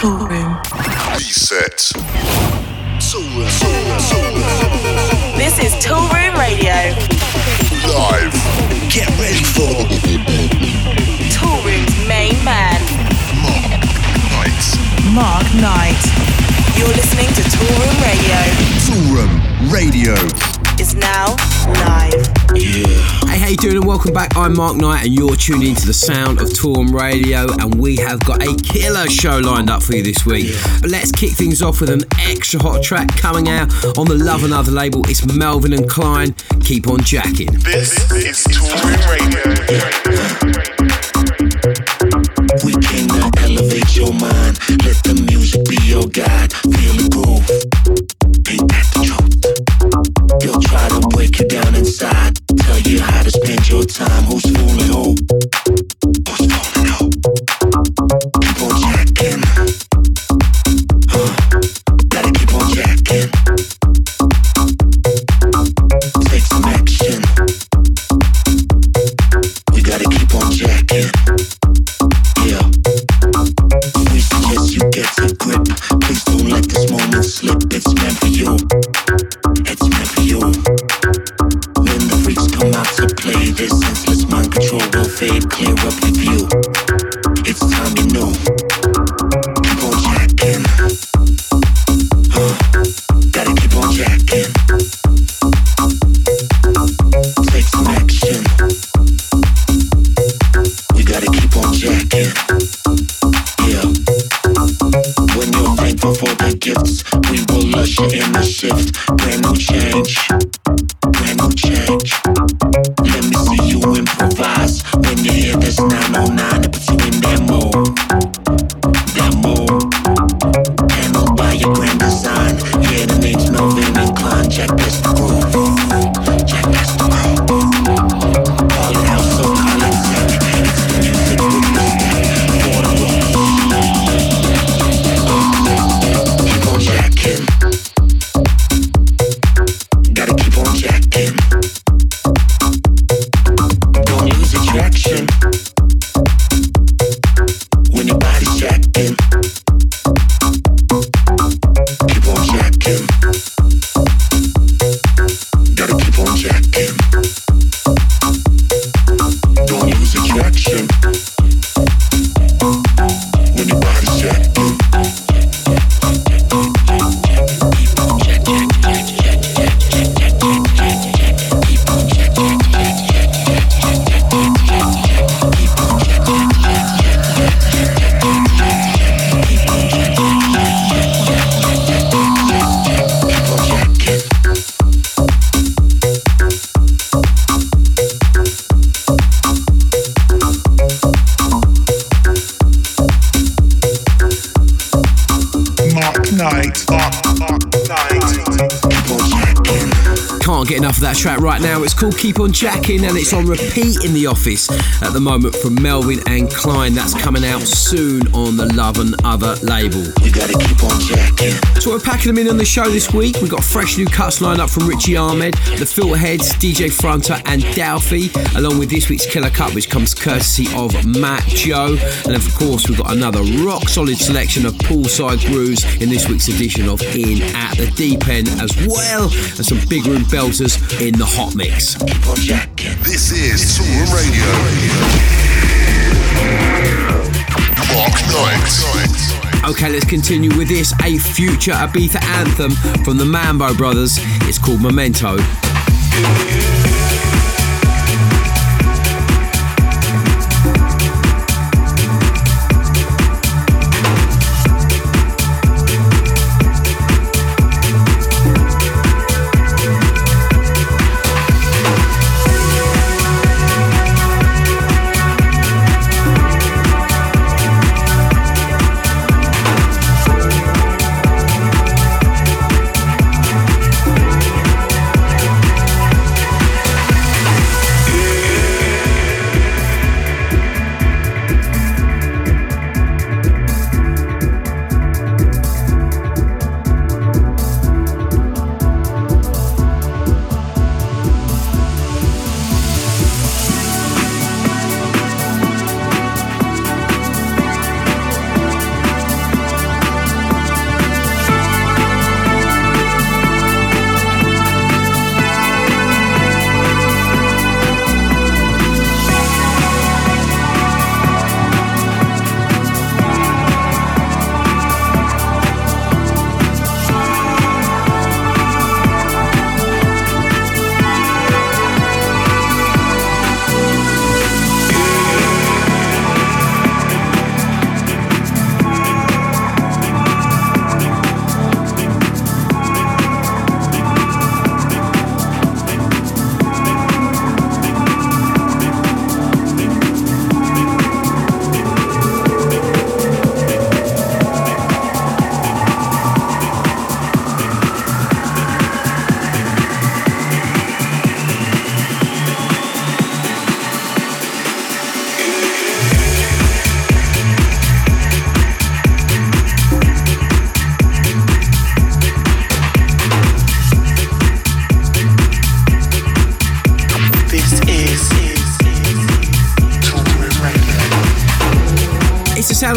Toolroom. Reset. This is Toolroom Radio. Live. Get ready for Toolroom's main man, Mark Knight. Mark Knight. You're listening to Toolroom Radio. Toolroom Radio. Is now live. Hey, how you doing? And welcome back. I'm Mark Knight, and you're tuning into the sound of Toolroom Radio. And we have got a killer show lined up for you this week. But let's kick things off with an extra hot track coming out on the Love and Other label. It's Melvin and Klein. Keep on jacking. This is Toolroom Radio. We came to elevate your mind. Let the music be your guide. Time. Who's Keep On Jacking and it's on repeat in the office at the moment from Melvin and Klein. That's coming out soon on the Love and Other label. We gotta keep on jacking. So we're packing them in on the show this week. We've got fresh new cuts lined up from Richy Ahmed, The Filterheads, DJ Fronter and Dalfi, along with this week's Killer Cut, which comes courtesy of Matt Joe. And of course, we've got another rock solid selection of poolside grooves in this week's edition of In at the Deep End, as well as some big room belters in the hot mix. This is Toolroom Radio. Okay, let's continue with this a future Ibiza anthem from the Mambo Brothers. It's called Memento.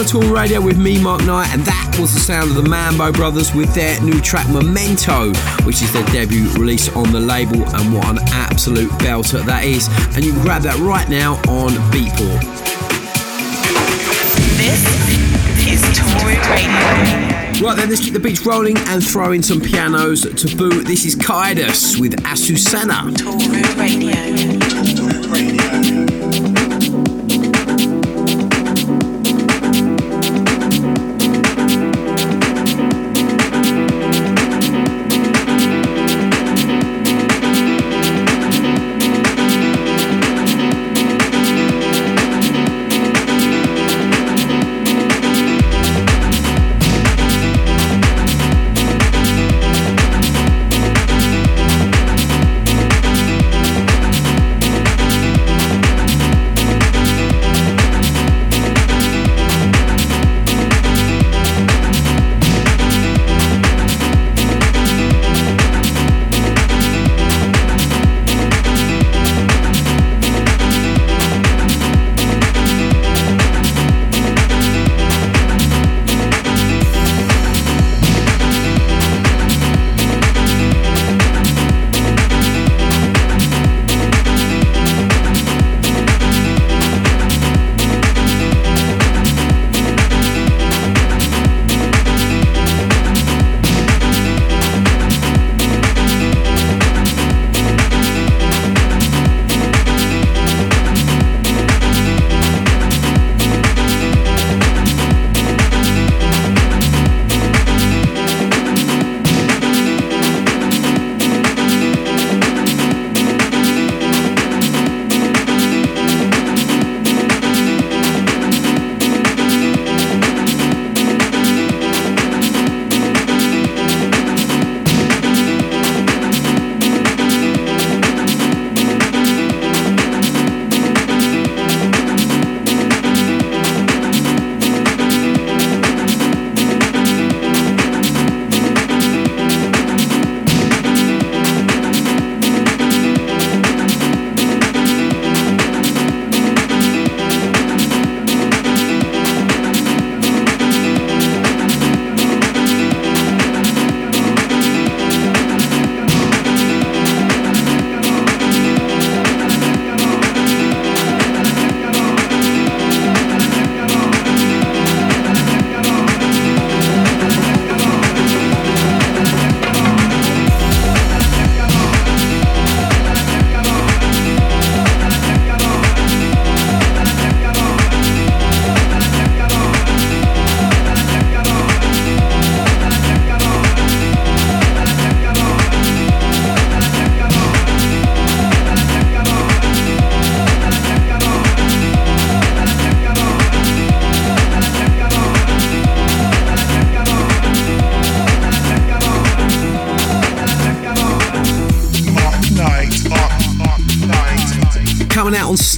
Toolroom Radio with me, Mark Knight, and that was the sound of the Mambo Brothers with their new track Memento, which is their debut release on the label, and what an absolute belter that is. And you can grab that right now on Beatport. This is Toolroom Radio. Right then, let's keep the beats rolling and throw in some pianos to boot. This is Kaidus with Asusana. Toolroom Radio.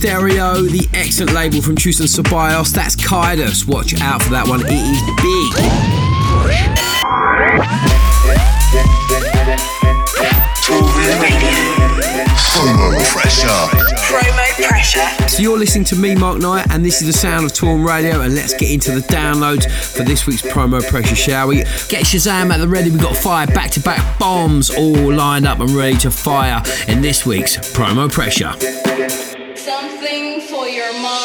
Stereo, the excellent label from Chus & Ceballos. That's Kaidus. Watch out for that one. It is big. Promo pressure. So you're listening to me, Mark Knight, and this is the sound of Toolroom Radio. And let's get into the downloads for this week's promo pressure, shall we? Get Shazam at the ready. We've got five back-to-back bombs all lined up and ready to fire in this week's promo pressure. Your mind.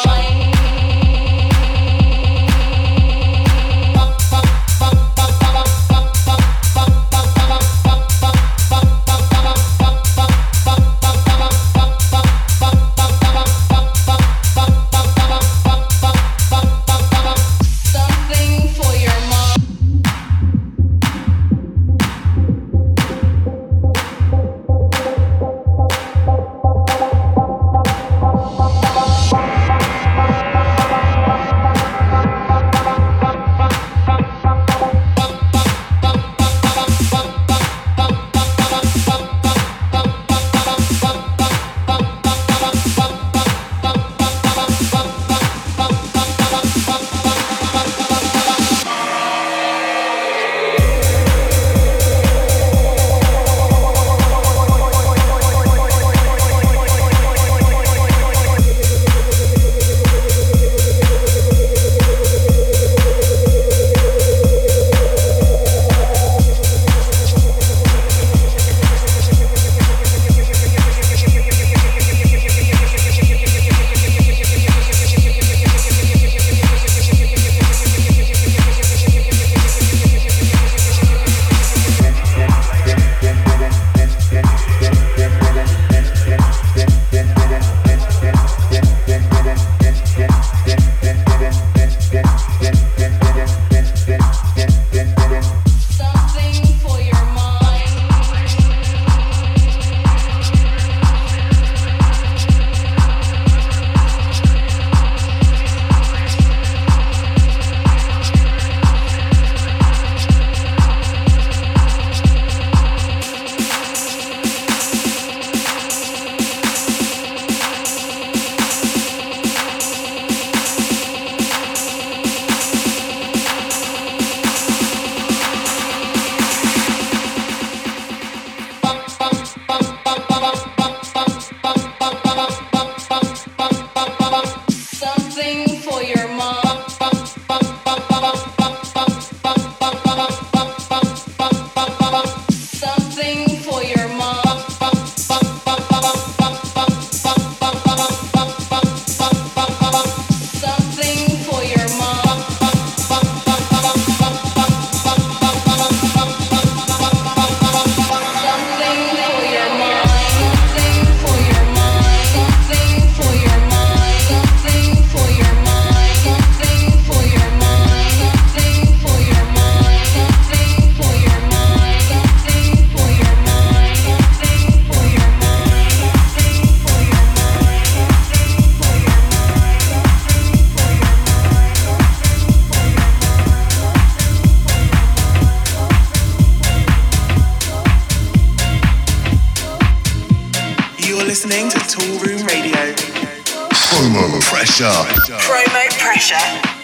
Pressure. Promo pressure.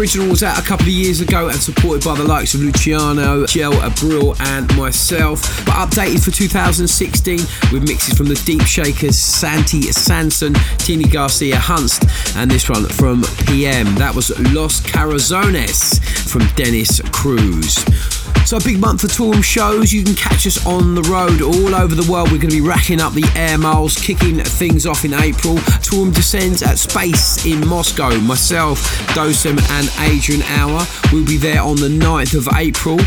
Original was out a couple of years ago and supported by the likes of Luciano, Gel Abril, and myself, but updated for 2016 with mixes from the Deep Shakers, Santi Sanson, Tini Garcia Hunst, and this one from PM. That was Los Carazones from Dennis Cruz. So a big month for Toolroom shows. You can catch us on the road all over the world. We're going to be racking up the air miles, kicking things off in April. Toolroom descends at Space in Moscow. Myself, Dosem and Adrian Hour will be there on the 9th of April.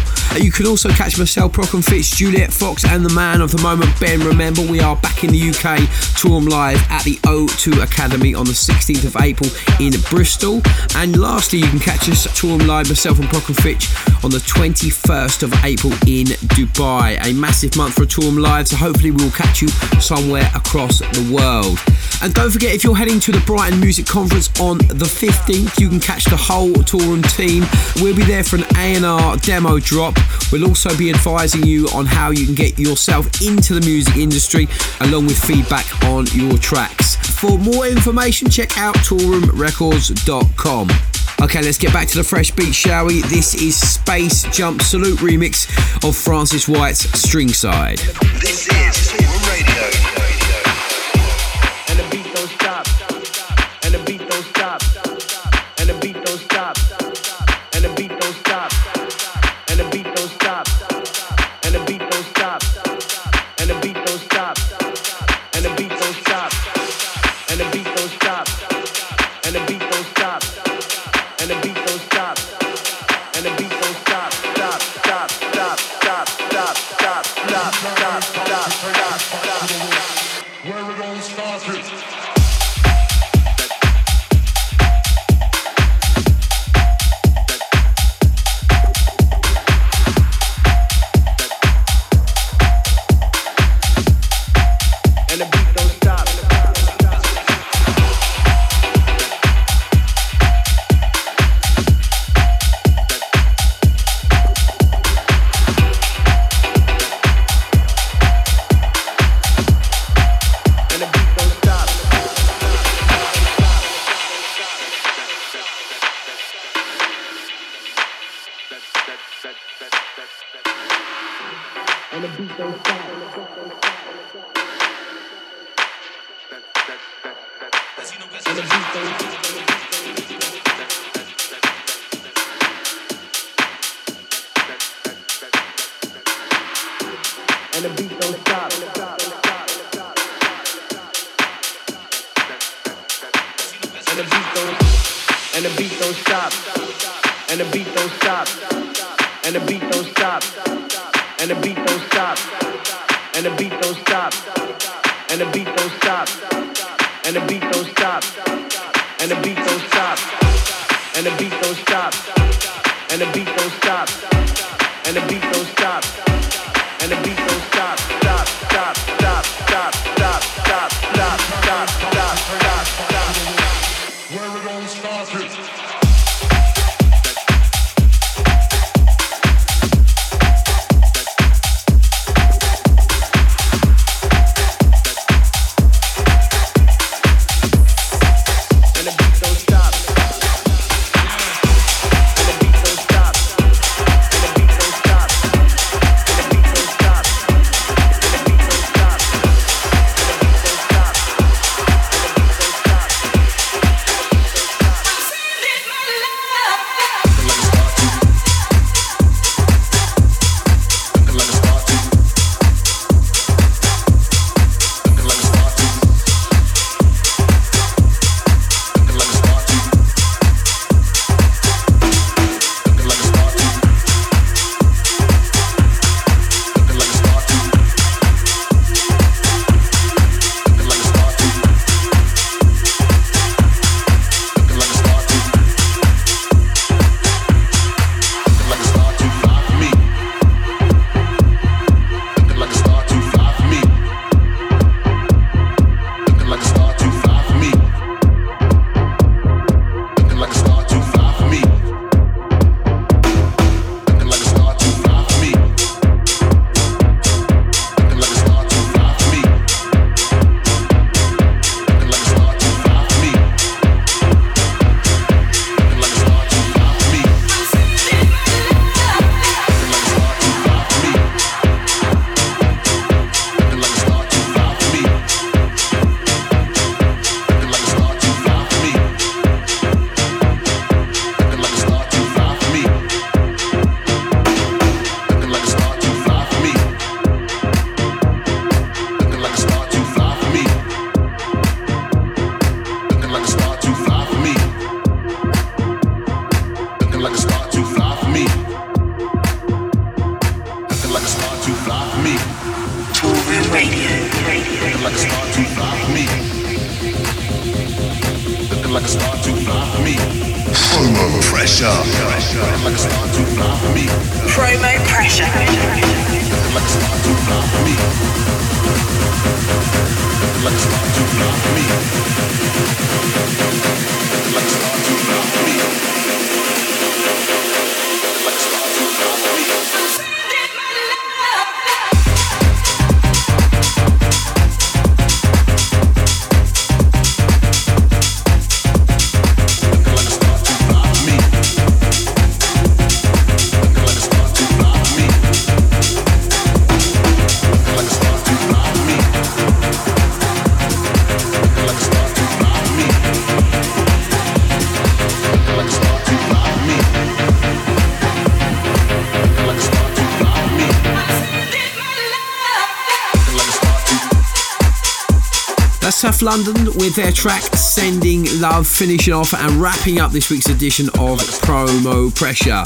You can also catch myself, Prok and Fitch, Juliet Fox and the man of the moment, Ben. Remember, we are back in the UK, Toolroom Live at the O2 Academy on the 16th of April in Bristol. And lastly, you can catch us Toolroom Live, myself and Prok and Fitch on the 21st 1st of April in Dubai. A massive month for Toolroom Live, so hopefully we'll catch you somewhere across the world. And don't forget, if you're heading to the Brighton Music Conference on the 15th, you can catch the whole Toolroom team. We'll be there for an A&R demo drop. We'll also be advising you on how you can get yourself into the music industry, along with feedback on your tracks. For more information, check out toolroomrecords.com. Okay, let's get back to the fresh beat, shall we? This is Space Jump Salute remix of Francis White's Stringside. This is Toolroom Radio. London with their track Sending Love, finishing off and wrapping up this week's edition of Promo Pressure.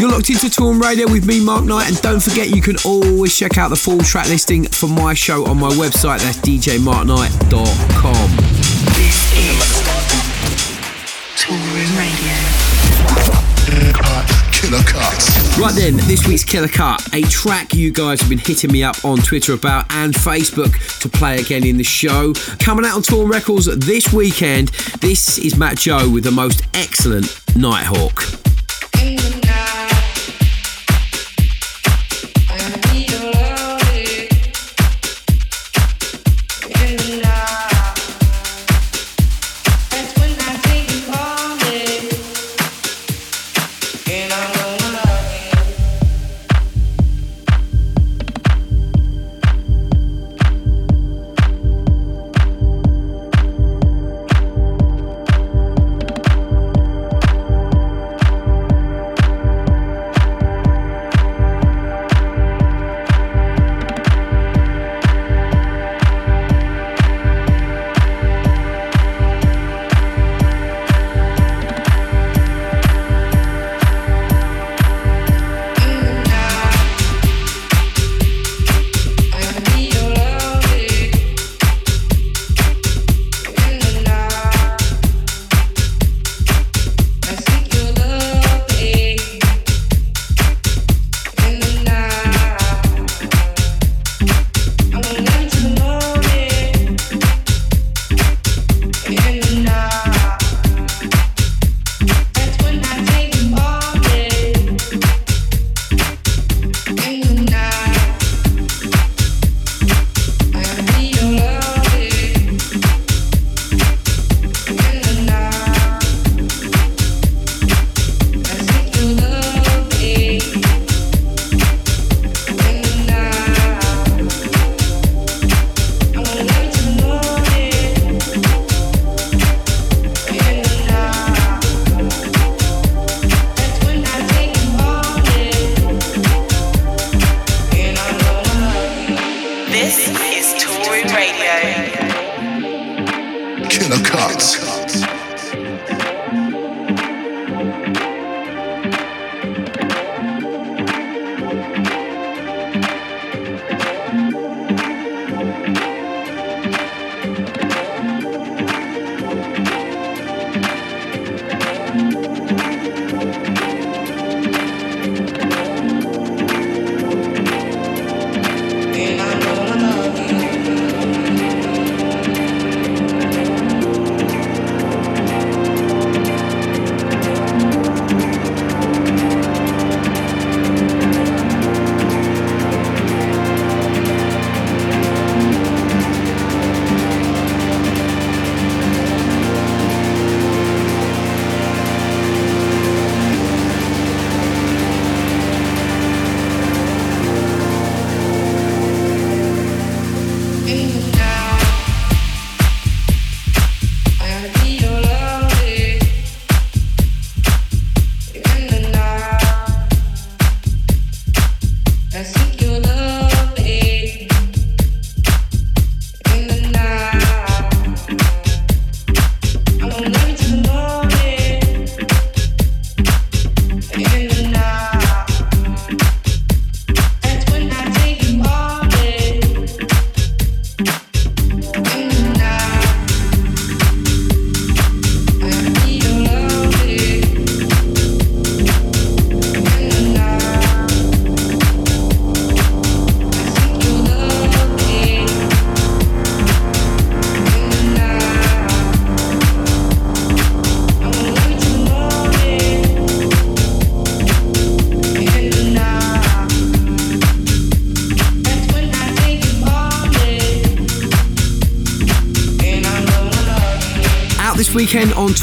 You're locked into Toolroom Radio with me, Mark Knight, and don't forget you can always check out the full track listing for my show on my website. That's djmarkknight.com. Toolroom Radio. Killer cuts. Right then, this week's Killer Cut, a track you guys have been hitting me up on Twitter about and Facebook to play again in the show. Coming out on Toolroom Records this weekend, this is Matt Joe with the most excellent Nighthawk.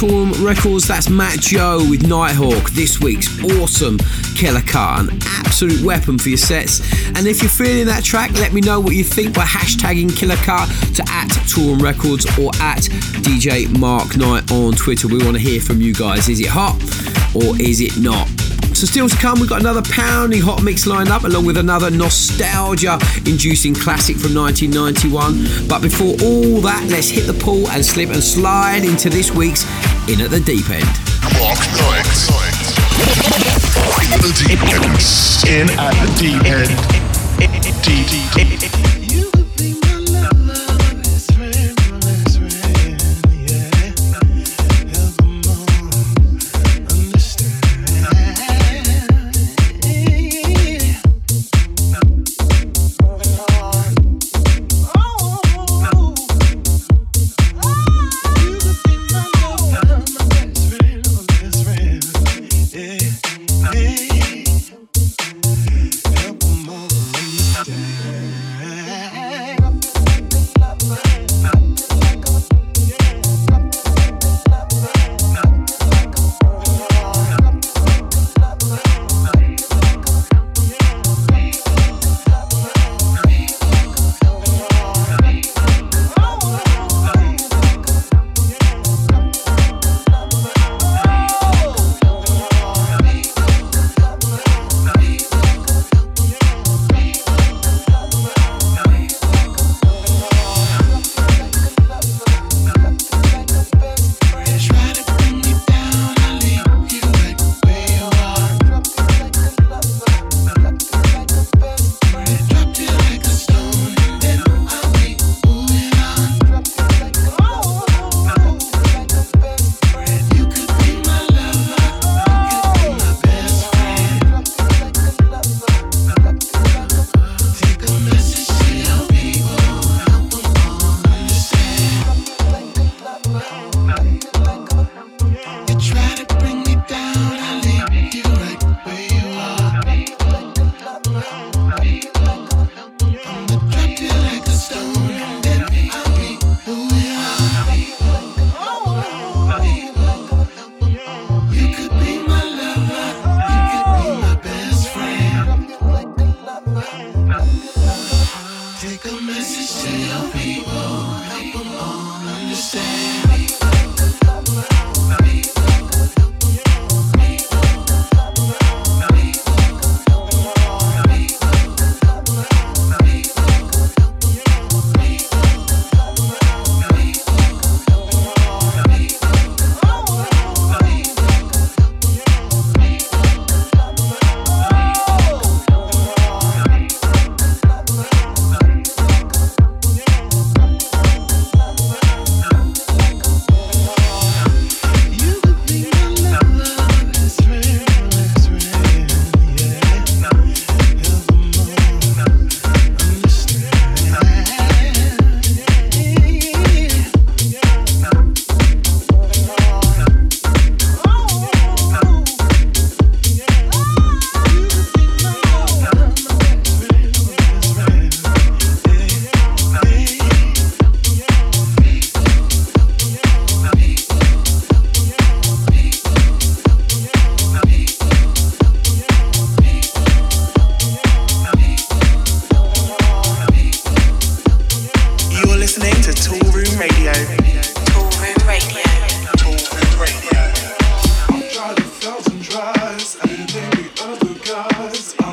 Weekend Records, that's Matt Joe with Nighthawk. This week's awesome killer cut, an absolute weapon for your sets. And if you're feeling that track, let me know what you think by hashtagging killer cut to at Toolroom Records or at DJ Mark Knight on Twitter. We want to hear from you guys. Is it hot or is it not? So still to come, we've got another pounding hot mix lined up, along with another nostalgia-inducing classic from 1991. But before all that, let's hit the pool and slip and slide into this week's In at the Deep End. In deep at the deep end. Deep.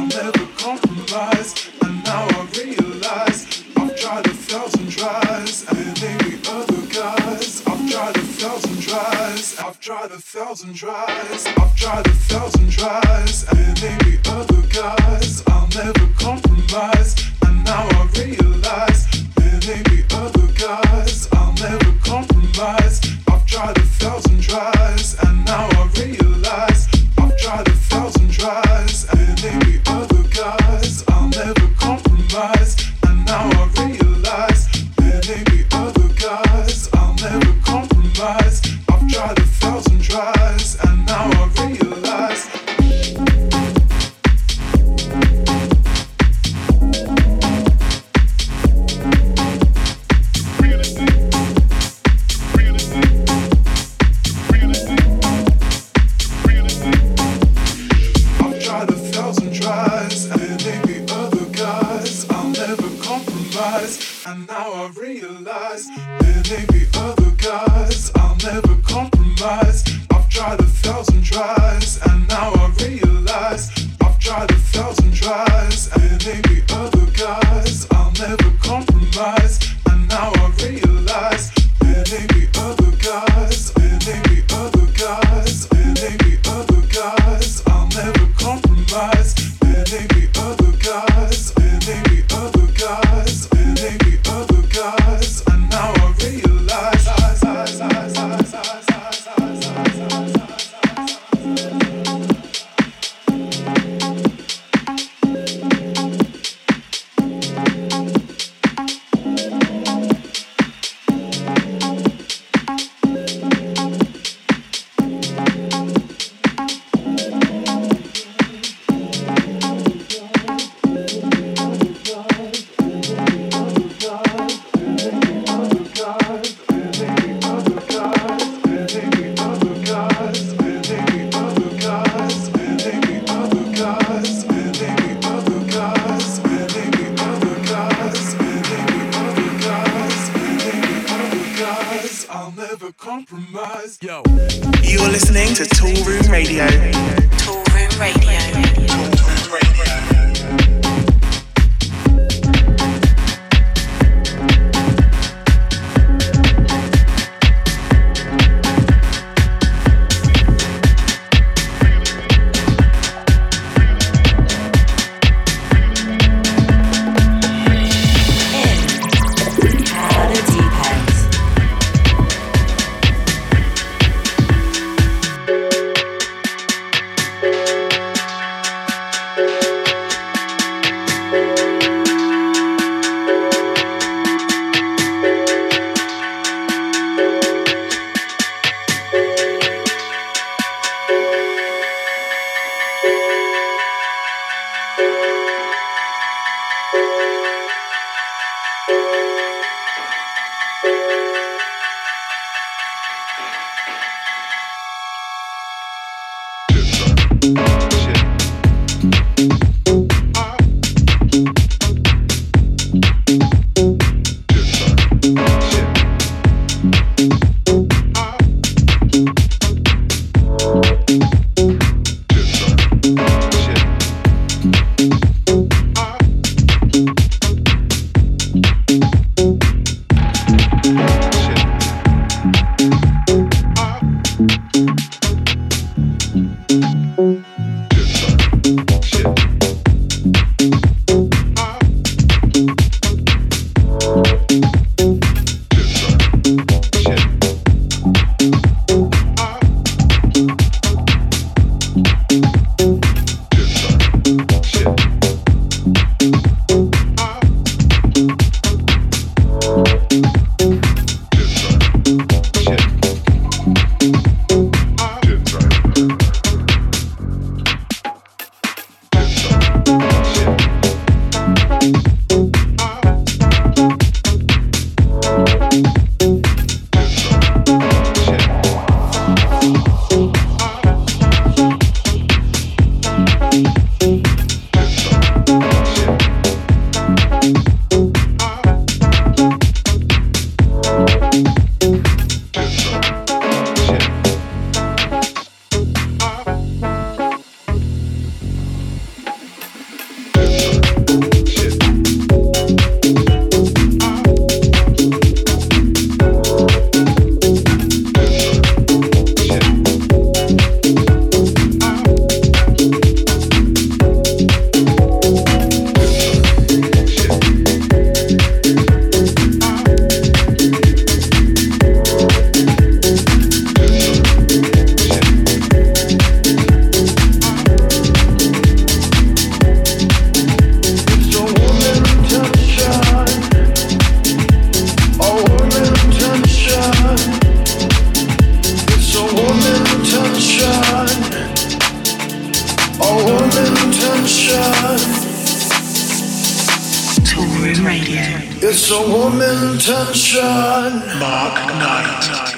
Never compromise, and now I realize I've tried a thousand tries, and maybe other guys. I've tried a thousand tries. I've tried a thousand tries. I've tried a thousand tries, and maybe other guys. I'll never compromise, and now I realize there may be other guys. I'll never compromise. I've tried a thousand tries, and now I realize I've tried a thousand tries, and maybe thousand It's a woman tension. Mark Knight.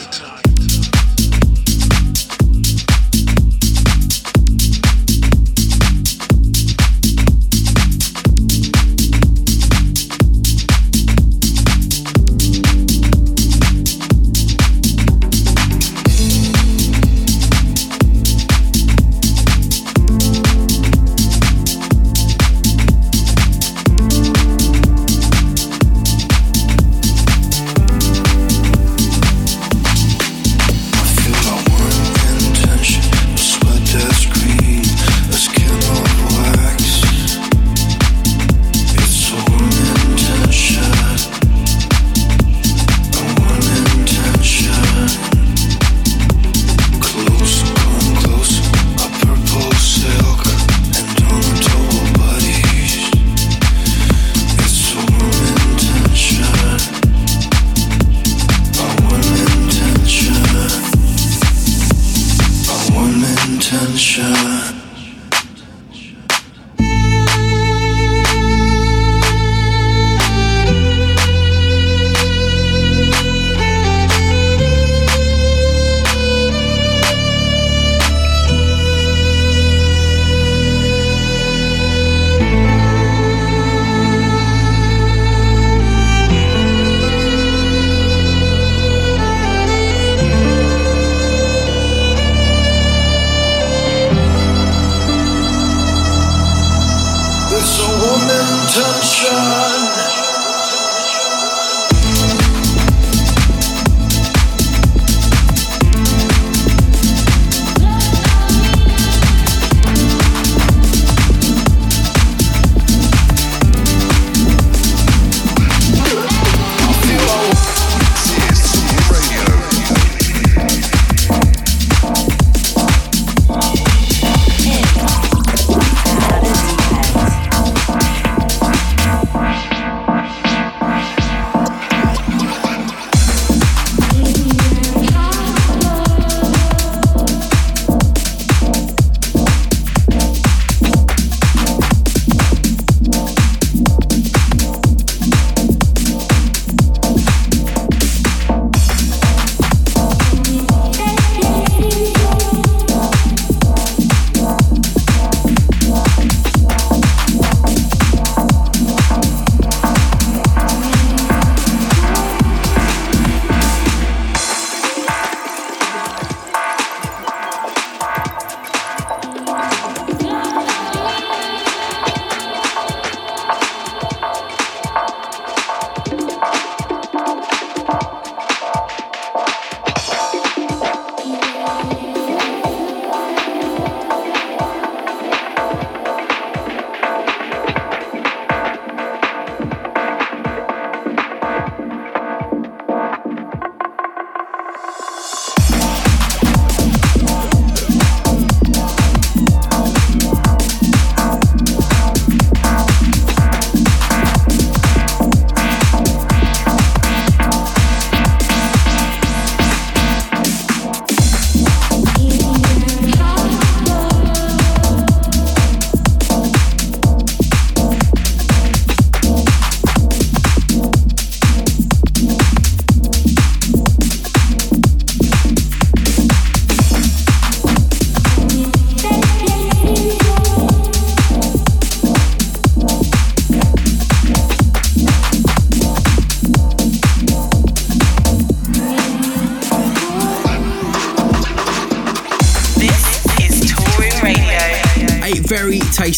It's a woman tension.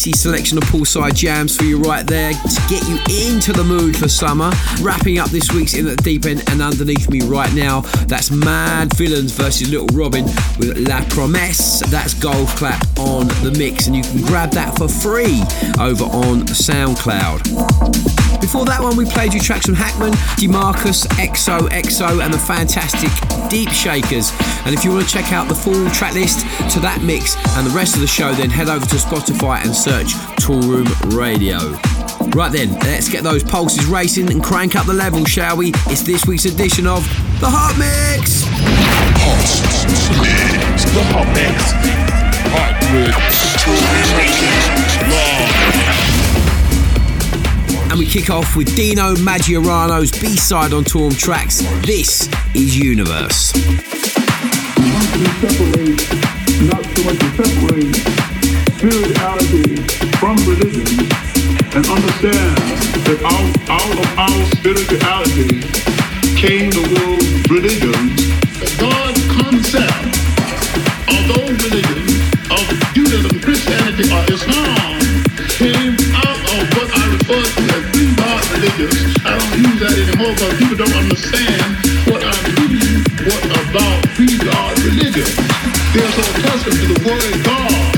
Tasty selection of poolside jams for you right there to get you into the mood for summer. Wrapping up this week's In the Deep End and underneath me right now, that's Mad Villains versus Little Robin with La Promesse. That's Golf Clap on the mix, and you can grab that for free over on SoundCloud. Before that one, we played you tracks from Hackman, Demarcus, EXO, EXO, and the fantastic Deep Shakers. And if you want to check out the full track list to that mix and the rest of the show, then head over to Spotify and search Toolroom Radio. Right then, let's get those pulses racing and crank up the level, shall we? It's this week's edition of The! Hot Mix. The Hot Mix. Hot Mix. And we kick off with Dino Maggiorano's B-side on Toolroom Tracks. This is Universe. separate, not so much to spirituality from religion and understand that out, out of our spirituality came the world's religions. God's concept of those religions of Judaism, Christianity, or Islam I don't use that anymore because people don't understand what I'm meaning, what about three God religions. They're so accustomed to the word God,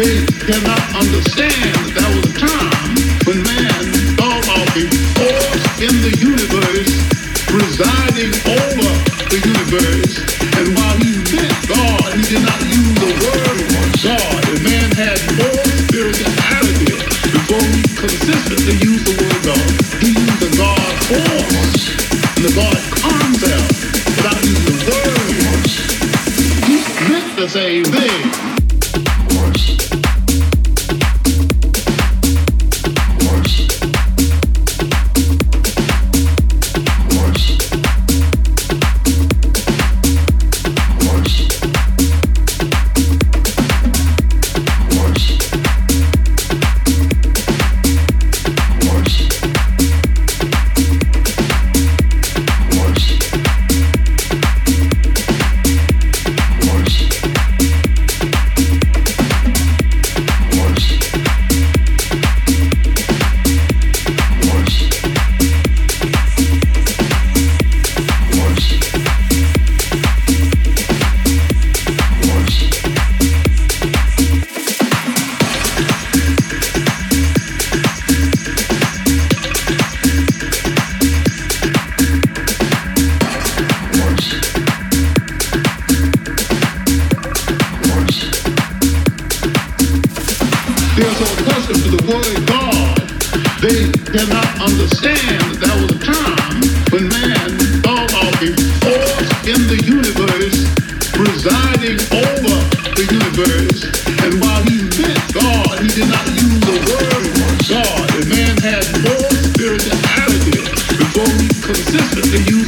they cannot understand that there was a time when man thought of a force in the universe presiding over universe presiding over the universe. And while he meant God, he did not use the word God. And man had more spirituality before he consistently used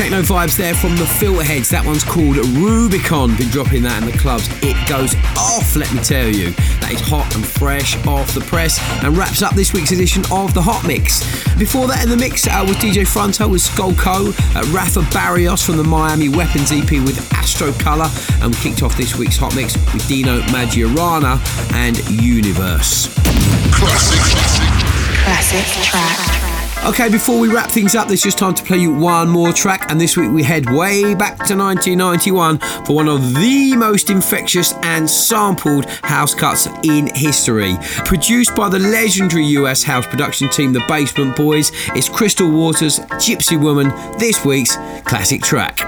techno vibes there from the Filterheadz. That one's called Rubicon. Been dropping that in the clubs. It goes off, let me tell you. That is hot and fresh off the press and wraps up this week's edition of the Hot Mix. Before that, in the mix uh, DJ Fronto with Skolko, uh, Rafa Barrios from the Miami Weapons EP with Astro Color, and we kicked off this week's Hot Mix with Dino Maggiorana and Universe. Classic. Classic track. Okay, before we wrap things up, there's just time to play you one more track, and this week we head way back to 1991 for one of the most infectious and sampled house cuts in history. Produced by the legendary US house production team, the Basement Boys, it's Crystal Waters' Gypsy Woman, this week's classic track.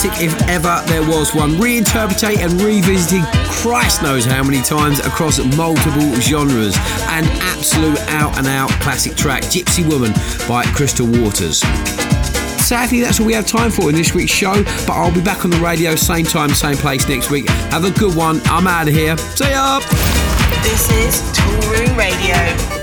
Classic if ever there was one. Reinterpreting and revisiting Christ knows how many times across multiple genres. An absolute out and out classic track, Gypsy Woman by Crystal Waters. Sadly, that's all we have time for in this week's show, but I'll be back on the radio, same time, same place next week. Have a good one. I'm out of here. See ya! This is Toolroom Radio.